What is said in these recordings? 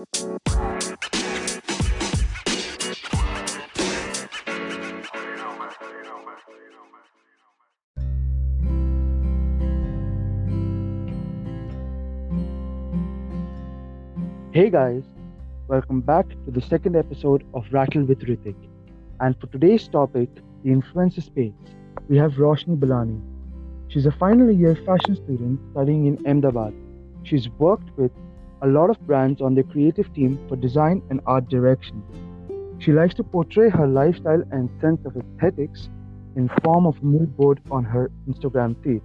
Hey guys, welcome back to the second episode of Rattle with Ritik. And for today's topic, the influencer space, we have Roshni Ballani. She's a final year fashion student studying in Ahmedabad. She's worked with a lot of brands on their creative team for design and art direction. She likes to portray her lifestyle and sense of aesthetics in form of a mood board on her Instagram feed.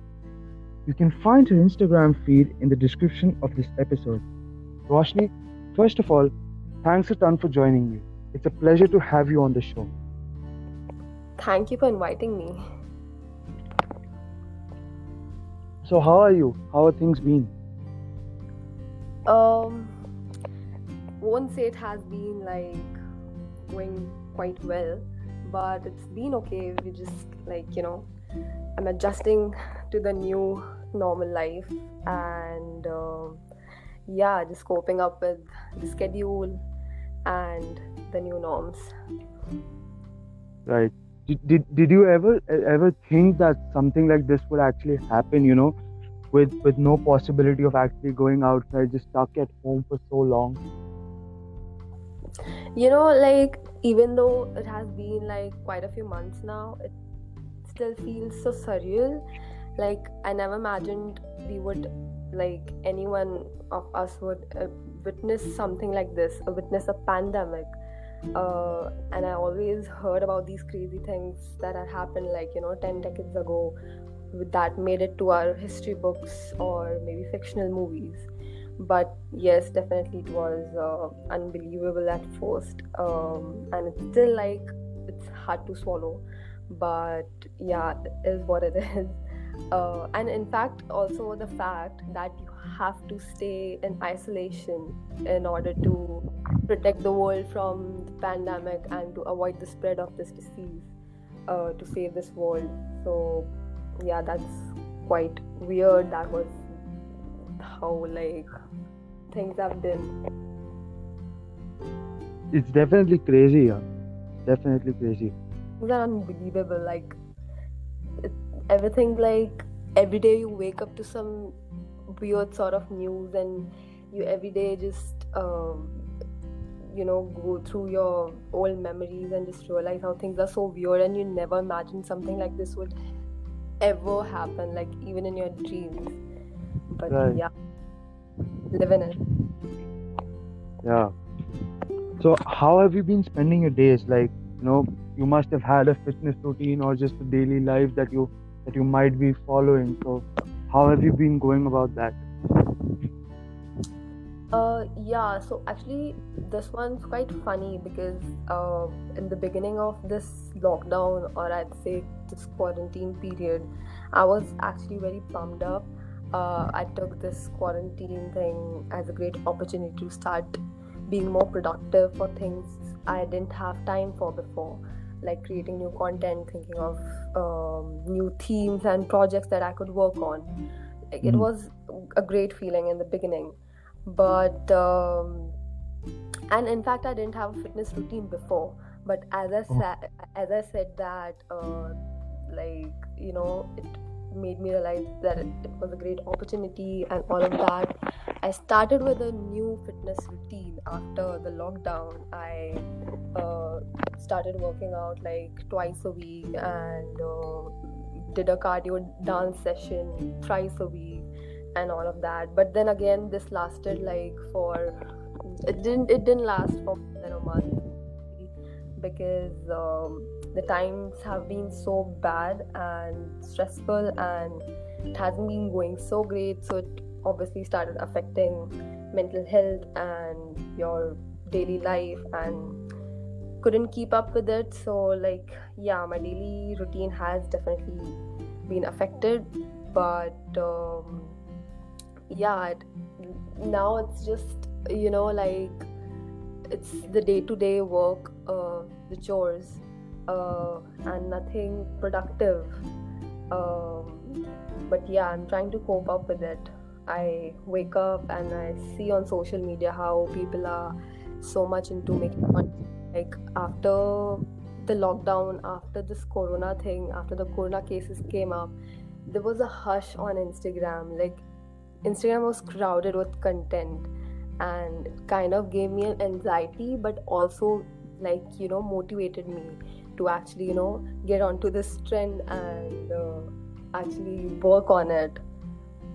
You can find her Instagram feed in the description of this episode. Roshni, first of all, thanks a ton for joining me. It's a pleasure to have you on the show. Thank you for inviting me. So, how are you? How are things been? Um, won't say it has been like going quite well, but it's been okay. We just like you know, I'm adjusting to the new normal life and. Uh, yeah, just coping up with the schedule and the new norms. Right. Did, did, did you ever ever think that something like this would actually happen? You know, with with no possibility of actually going outside, just stuck at home for so long. You know, like even though it has been like quite a few months now, it still feels so surreal. Like I never imagined we would like anyone of us would uh, witness something like this witness a pandemic uh, and i always heard about these crazy things that had happened like you know 10 decades ago that made it to our history books or maybe fictional movies. But yes definitely it was uh, unbelievable at first um, and it's still like it's hard to swallow. But yeah it is what it is. Uh, and in fact also the fact that you have to stay in isolation in order to protect the world from the pandemic and to avoid the spread of this disease uh, to save this world. So yeah that's quite weird. That was how like things have been. It's definitely crazy yeah. Definitely crazy. Things are unbelievable like everything like every day you wake up to some weird sort of news and you every day just um, you know go through your old memories and just realize how things are so weird and you never imagined something like this would ever happen like even in your dreams but right. yeah living it yeah so how have you been spending your days like you know you must have had a fitness routine or just a daily life that you that you might be following. So, how have you been going about that? Uh, yeah, so actually, this one's quite funny because uh, in the beginning of this lockdown, or I'd say this quarantine period, I was actually very pumped up. Uh, I took this quarantine thing as a great opportunity to start being more productive for things I didn't have time for before like creating new content, thinking of um, new themes and projects that I could work on. Like. It hmm. was a great feeling in the beginning, but um, and in fact, I didn't have a fitness routine before. But as I oh. said, as I said that, uh, like you know, it made me realize that it, it was a great opportunity and all of that. I started with a new fitness routine after the lockdown. I uh, started working out like twice a week and uh, did a cardio dance session thrice a week and all of that. But then again, this lasted like for it didn't it didn't last for more than a month because um, the times have been so bad and stressful and it hasn't been going so great. So it obviously started affecting mental health and your daily life and couldn't keep up with it. So like yeah my daily routine has definitely been affected. But um, yeah it, now it's just you know like it's the day-to-day work uh, the chores uh, and nothing productive. Um, but yeah, I'm trying to cope up with it. I wake up and I see on social media how people are so much into making content. Like after the lockdown, after this corona thing, after the corona cases came up, there was a hush on Instagram. Like Instagram was crowded with content and kind of gave me an anxiety but also like you know motivated me to actually you know get onto this trend and uh, actually work on it.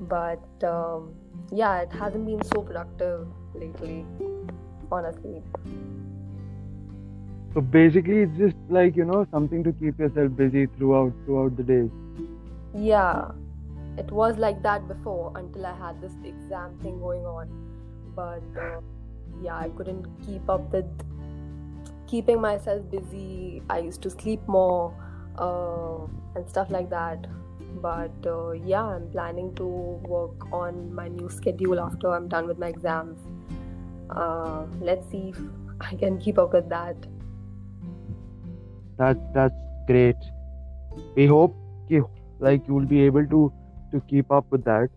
But um, yeah it hasn't been so productive lately honestly. So basically it's just like you know something to keep yourself busy throughout throughout the day. Yeah. It was like that before until i had this exam thing going on but uh, yeah i couldn't keep up with keeping myself busy. I used to sleep more uh, and stuff like that. But uh, yeah i'm planning to work on my new schedule after i'm done with my exams. Uh, let's see if i can keep up with that. That's that's great. We hope you like you will be able to to keep up with that.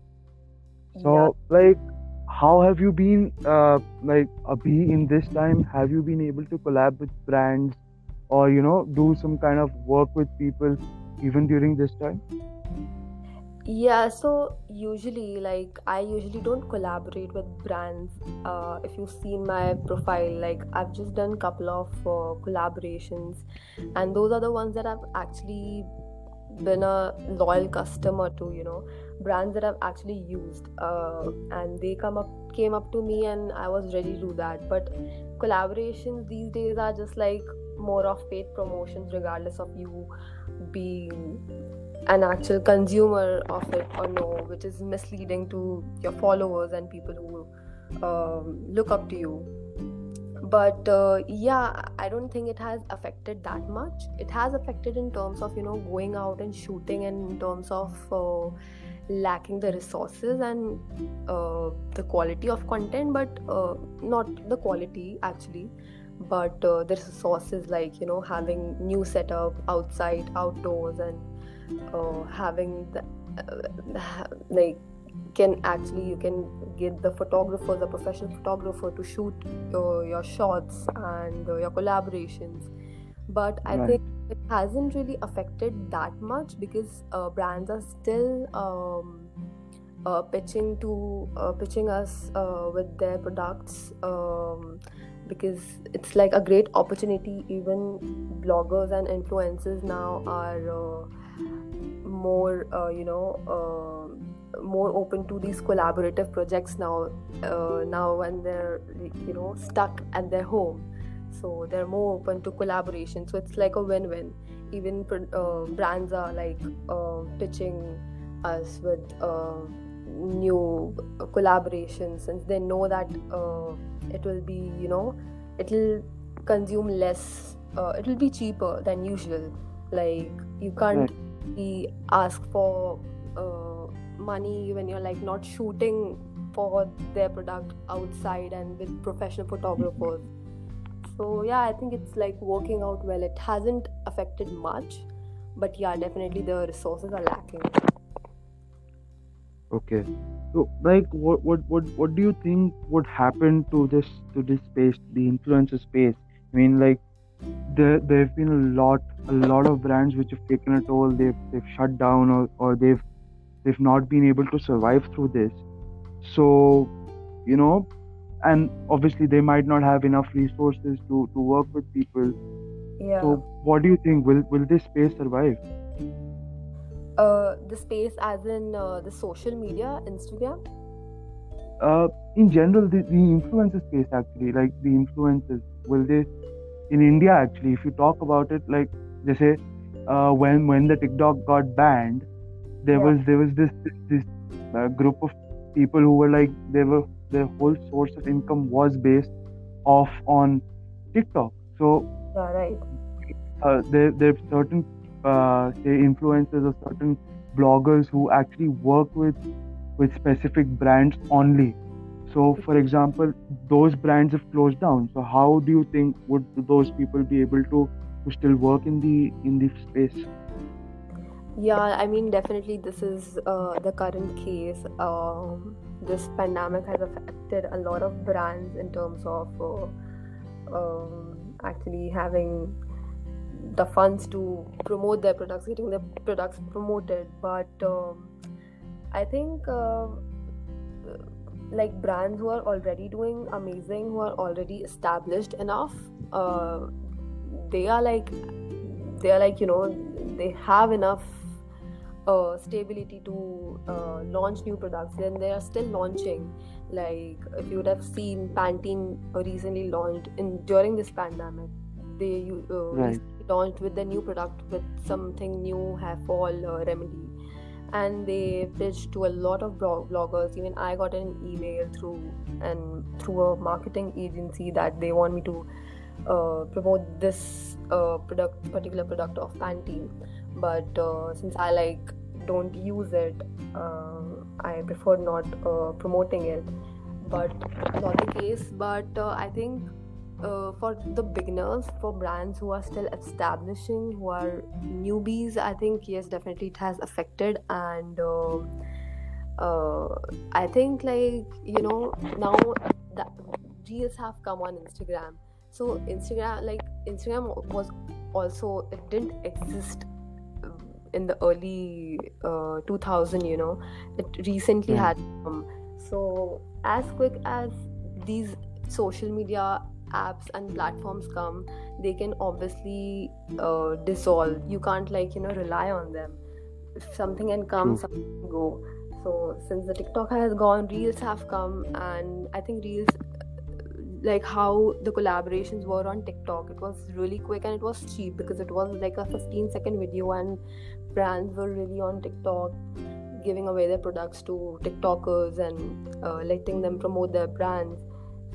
So yeah. like how have you been uh, like Abhi in this time? Have you been able to collab with brands or you know do some kind of work with people even during this time? Yeah so usually like i usually don't collaborate with brands uh, if you've seen my profile like i've just done couple of uh, collaborations. And those are the ones that i've actually been a loyal customer to you know brands that i've actually used. Uh, and they come up came up to me and i was ready to do that. But collaborations these days are just like more of paid promotions regardless of you being an actual consumer of it or no which is misleading to your followers and people who um, look up to you but uh, yeah i don't think it has affected that much. It has affected in terms of you know going out and shooting and in terms of uh, lacking the resources and uh, the quality of content but uh, not the quality actually. But uh, the resources like you know having new setup outside outdoors and uh, having the, like can actually you can get the photographer the professional photographer to shoot uh, your shots and uh, your collaborations but i right. think it hasn't really affected that much because uh, brands are still um, uh, pitching to uh, pitching us uh, with their products um, because it's like a great opportunity even bloggers and influencers now are more uh, you know uh, more open to these collaborative projects now uh, now when they're you know stuck at their home. So they're more open to collaboration. So it's like a win-win. Even uh, brands are like uh, pitching us with uh, new collaborations since they know that it will be you know it'll consume less it'll be cheaper than usual. Like you can't be ask for uh, money when you're like not shooting for their product outside and with professional photographers. So yeah i think it's like working out well. It hasn't affected much but yeah definitely the resources are lacking. Okay. So like what what what, what do you think would happen to this to this space the influencer space? I mean like there there've been a lot a lot of brands which have taken a toll. They've they've shut down or, or they've they've not been able to survive through this. So you know and obviously they might not have enough resources to to work with people. Yeah. So what do you think? Will will this space survive? Uh the space as in uh, the social media instagram? Uh in general the, the influencer space actually like the influencers will they in India actually if you talk about it like they say uh, when when the TikTok got banned there yeah. was there was this this, this uh, group of people who were like they were their whole source of income was based off on TikTok so yeah, right uh, there there are certain uh, say influencers or certain bloggers who actually work with with specific brands only so, for example, those brands have closed down. So, how do you think would those people be able to, to still work in the in the space? Yeah, I mean, definitely, this is uh, the current case. Um, this pandemic has affected a lot of brands in terms of uh, um, actually having the funds to promote their products, getting their products promoted. But um, I think uh, like brands who are already doing amazing, who are already established enough, uh, they are like they are like you know they have enough uh, stability to uh, launch new products then they are still launching. Like if you would have seen pantene recently launched in during this pandemic they uh, Right. launched with the new product with something new hair fall uh, remedy. And they pitched to a lot of bloggers. Even i got an email through and through a marketing agency that they want me to uh, promote this uh, product particular product of pantene but uh, since i like don't use it uh, i prefer not uh, promoting it. But not the case. But uh, i think uh, for the beginners for brands who are still establishing who are newbies i think yes definitely it has affected. And uh, i think like you know now that have come on instagram. So instagram like instagram was also it didn't exist in the early uh, 2000 you know. It recently Right. had come. So as quick as these social media apps and platforms come they can obviously uh, dissolve. You can't like you know rely on them. If something can come something can go. So since the tiktok has gone reels have come and i think reels like how the collaborations were on tiktok. It was really quick and it was cheap because it was like a 15 second video and brands were really on tiktok giving away their products to tiktokers and uh, letting them promote their brands.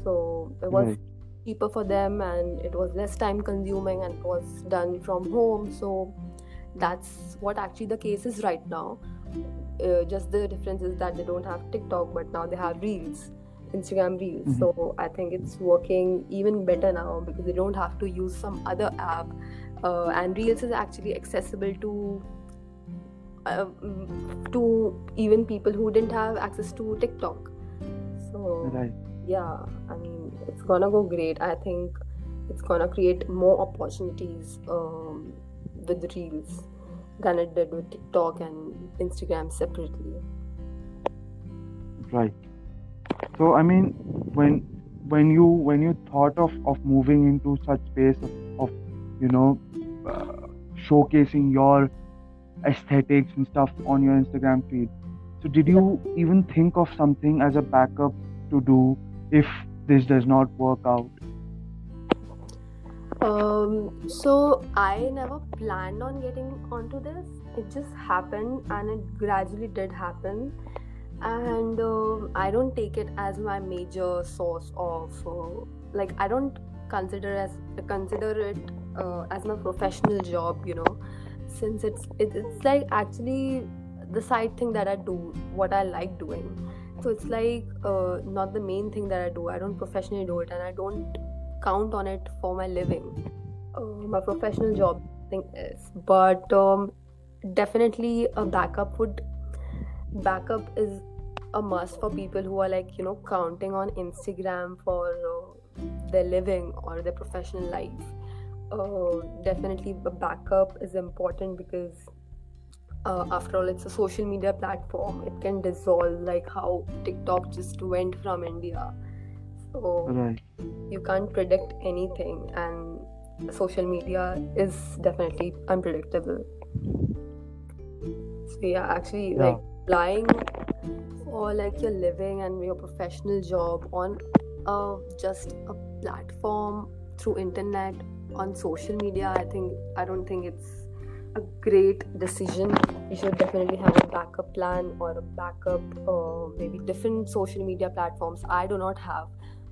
So it was cheaper for them and it was less time consuming and it was done from home. So that's what actually the case is right now. Uh, just the difference is that they don't have tiktok but now they have reels instagram reels Mhm. so i think it's working even better now because they don't have to use some other app uh, and reels is actually accessible to uh, mm, to even people who didn't have access to tiktok so Right. yeah i mean it's gonna go great i think it's gonna create more opportunities um, with reels than it did with tiktok and instagram separately Right. So I mean, when when you when you thought of of moving into such space of, of you know uh, showcasing your aesthetics and stuff on your Instagram feed, so did you even think of something as a backup to do if this does not work out? Um, so I never planned on getting onto this. It just happened and it gradually did happen. And um, I don't take it as my major source of uh, like I don't consider as consider it uh, as my professional job, you know, since it's it, it's like actually the side thing that I do, what I like doing. So it's like uh, not the main thing that I do. I don't professionally do it, and I don't count on it for my living. Uh, my professional job thing is, but um, definitely a backup would backup is a must for people who are like you know counting on Instagram for uh, their living or their professional life. Uh, definitely, a backup is important because uh, after all, it's a social media platform. It can dissolve like how TikTok just went from India. So Right. you can't predict anything and social media is definitely unpredictable so yeah actually Yeah. like applying for like your living and your professional job on uh, just a platform through internet on social media i think i don't think it's a great decision you should definitely have a backup plan or a backup uh, maybe different social media platforms i do not have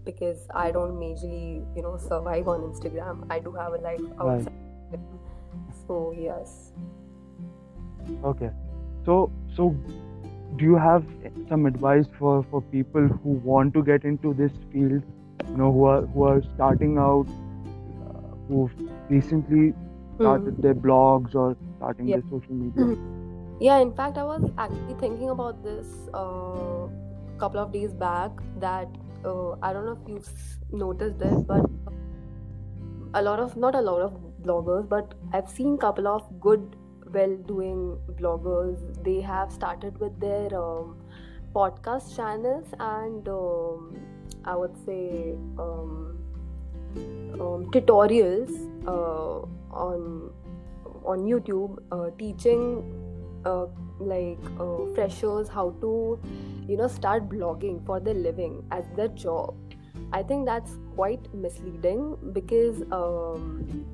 because I don't majorly, you know, survive on Instagram. I do have a life Right. outside. So yes. Okay. So so do you have some advice for for people who want to get into this field? You know, who are who are starting out, uh, who've recently Hmm. started their blogs or starting Yeah. their social media. Mhm. Yeah, in fact, I was actually thinking about this a uh, couple of days back that uh, I don't know if you've noticed this, but a lot of not a lot of bloggers, but I've seen a couple of good, well-doing bloggers. They have started with their um, podcast channels and um, I would say um, um tutorials uh, on on YouTube, uh, teaching uh, like uh, freshers how to you know start blogging for their living as their job i think that's quite misleading because um,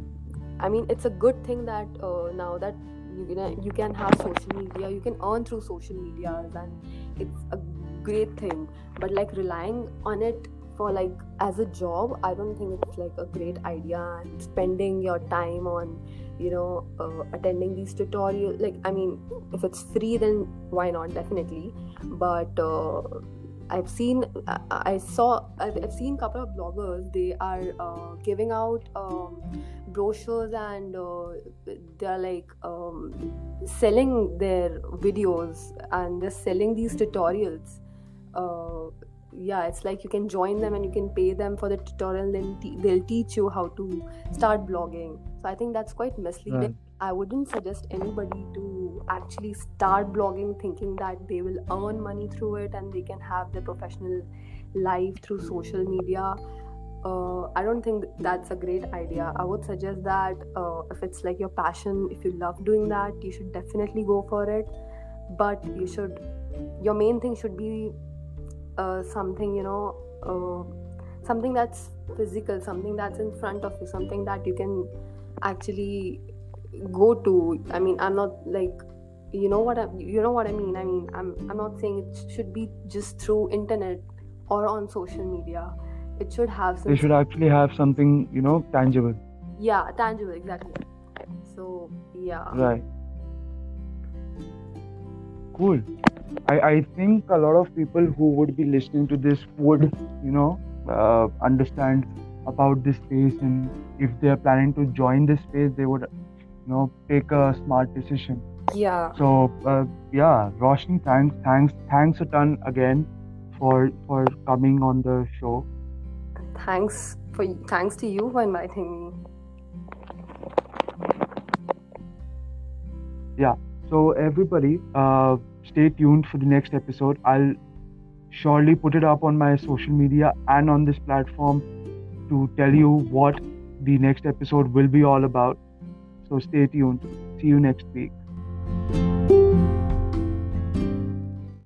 i mean it's a good thing that uh, now that you can you can have social media you can earn through social media and it's a great thing. But like relying on it for like as a job i don't think it's like a great idea. And spending your time on you know uh, attending these tutorials like i mean if it's free then why not? Definitely. But uh, i've seen I, I saw I've, I've seen couple of bloggers they are uh, giving out um, brochures and uh, they're like um, selling their videos and they're selling these tutorials. Uh, yeah it's like you can join them and you can pay them for the tutorial. Then te- they'll teach you how to start blogging. So i think that's quite misleading right. i wouldn't suggest anybody to actually start blogging thinking that they will earn money through it and they can have their professional life through social media uh, I don't think that's a great idea. I would suggest that uh, if it's like your passion, if you love doing that, you should definitely go for it. But you should, your main thing should be uh, something you know uh, something that's physical something that's in front of you something that you can actually go to i mean i'm not like you know what I, you know what i mean i mean i'm i'm not saying it should be just through internet or on social media it should have some they should actually have something you know tangible yeah tangible exactly so yeah right cool I, I think a lot of people who would be listening to this would, you know, uh, understand about this space and if they are planning to join this space, they would, you know, take a smart decision. Yeah. So uh, yeah, Roshni, thanks, thanks, thanks a ton again for for coming on the show. Thanks for thanks to you for inviting me. Yeah. So everybody, uh, stay tuned for the next episode. I'll surely put it up on my social media and on this platform to tell you what the next episode will be all about. So stay tuned. See you next week.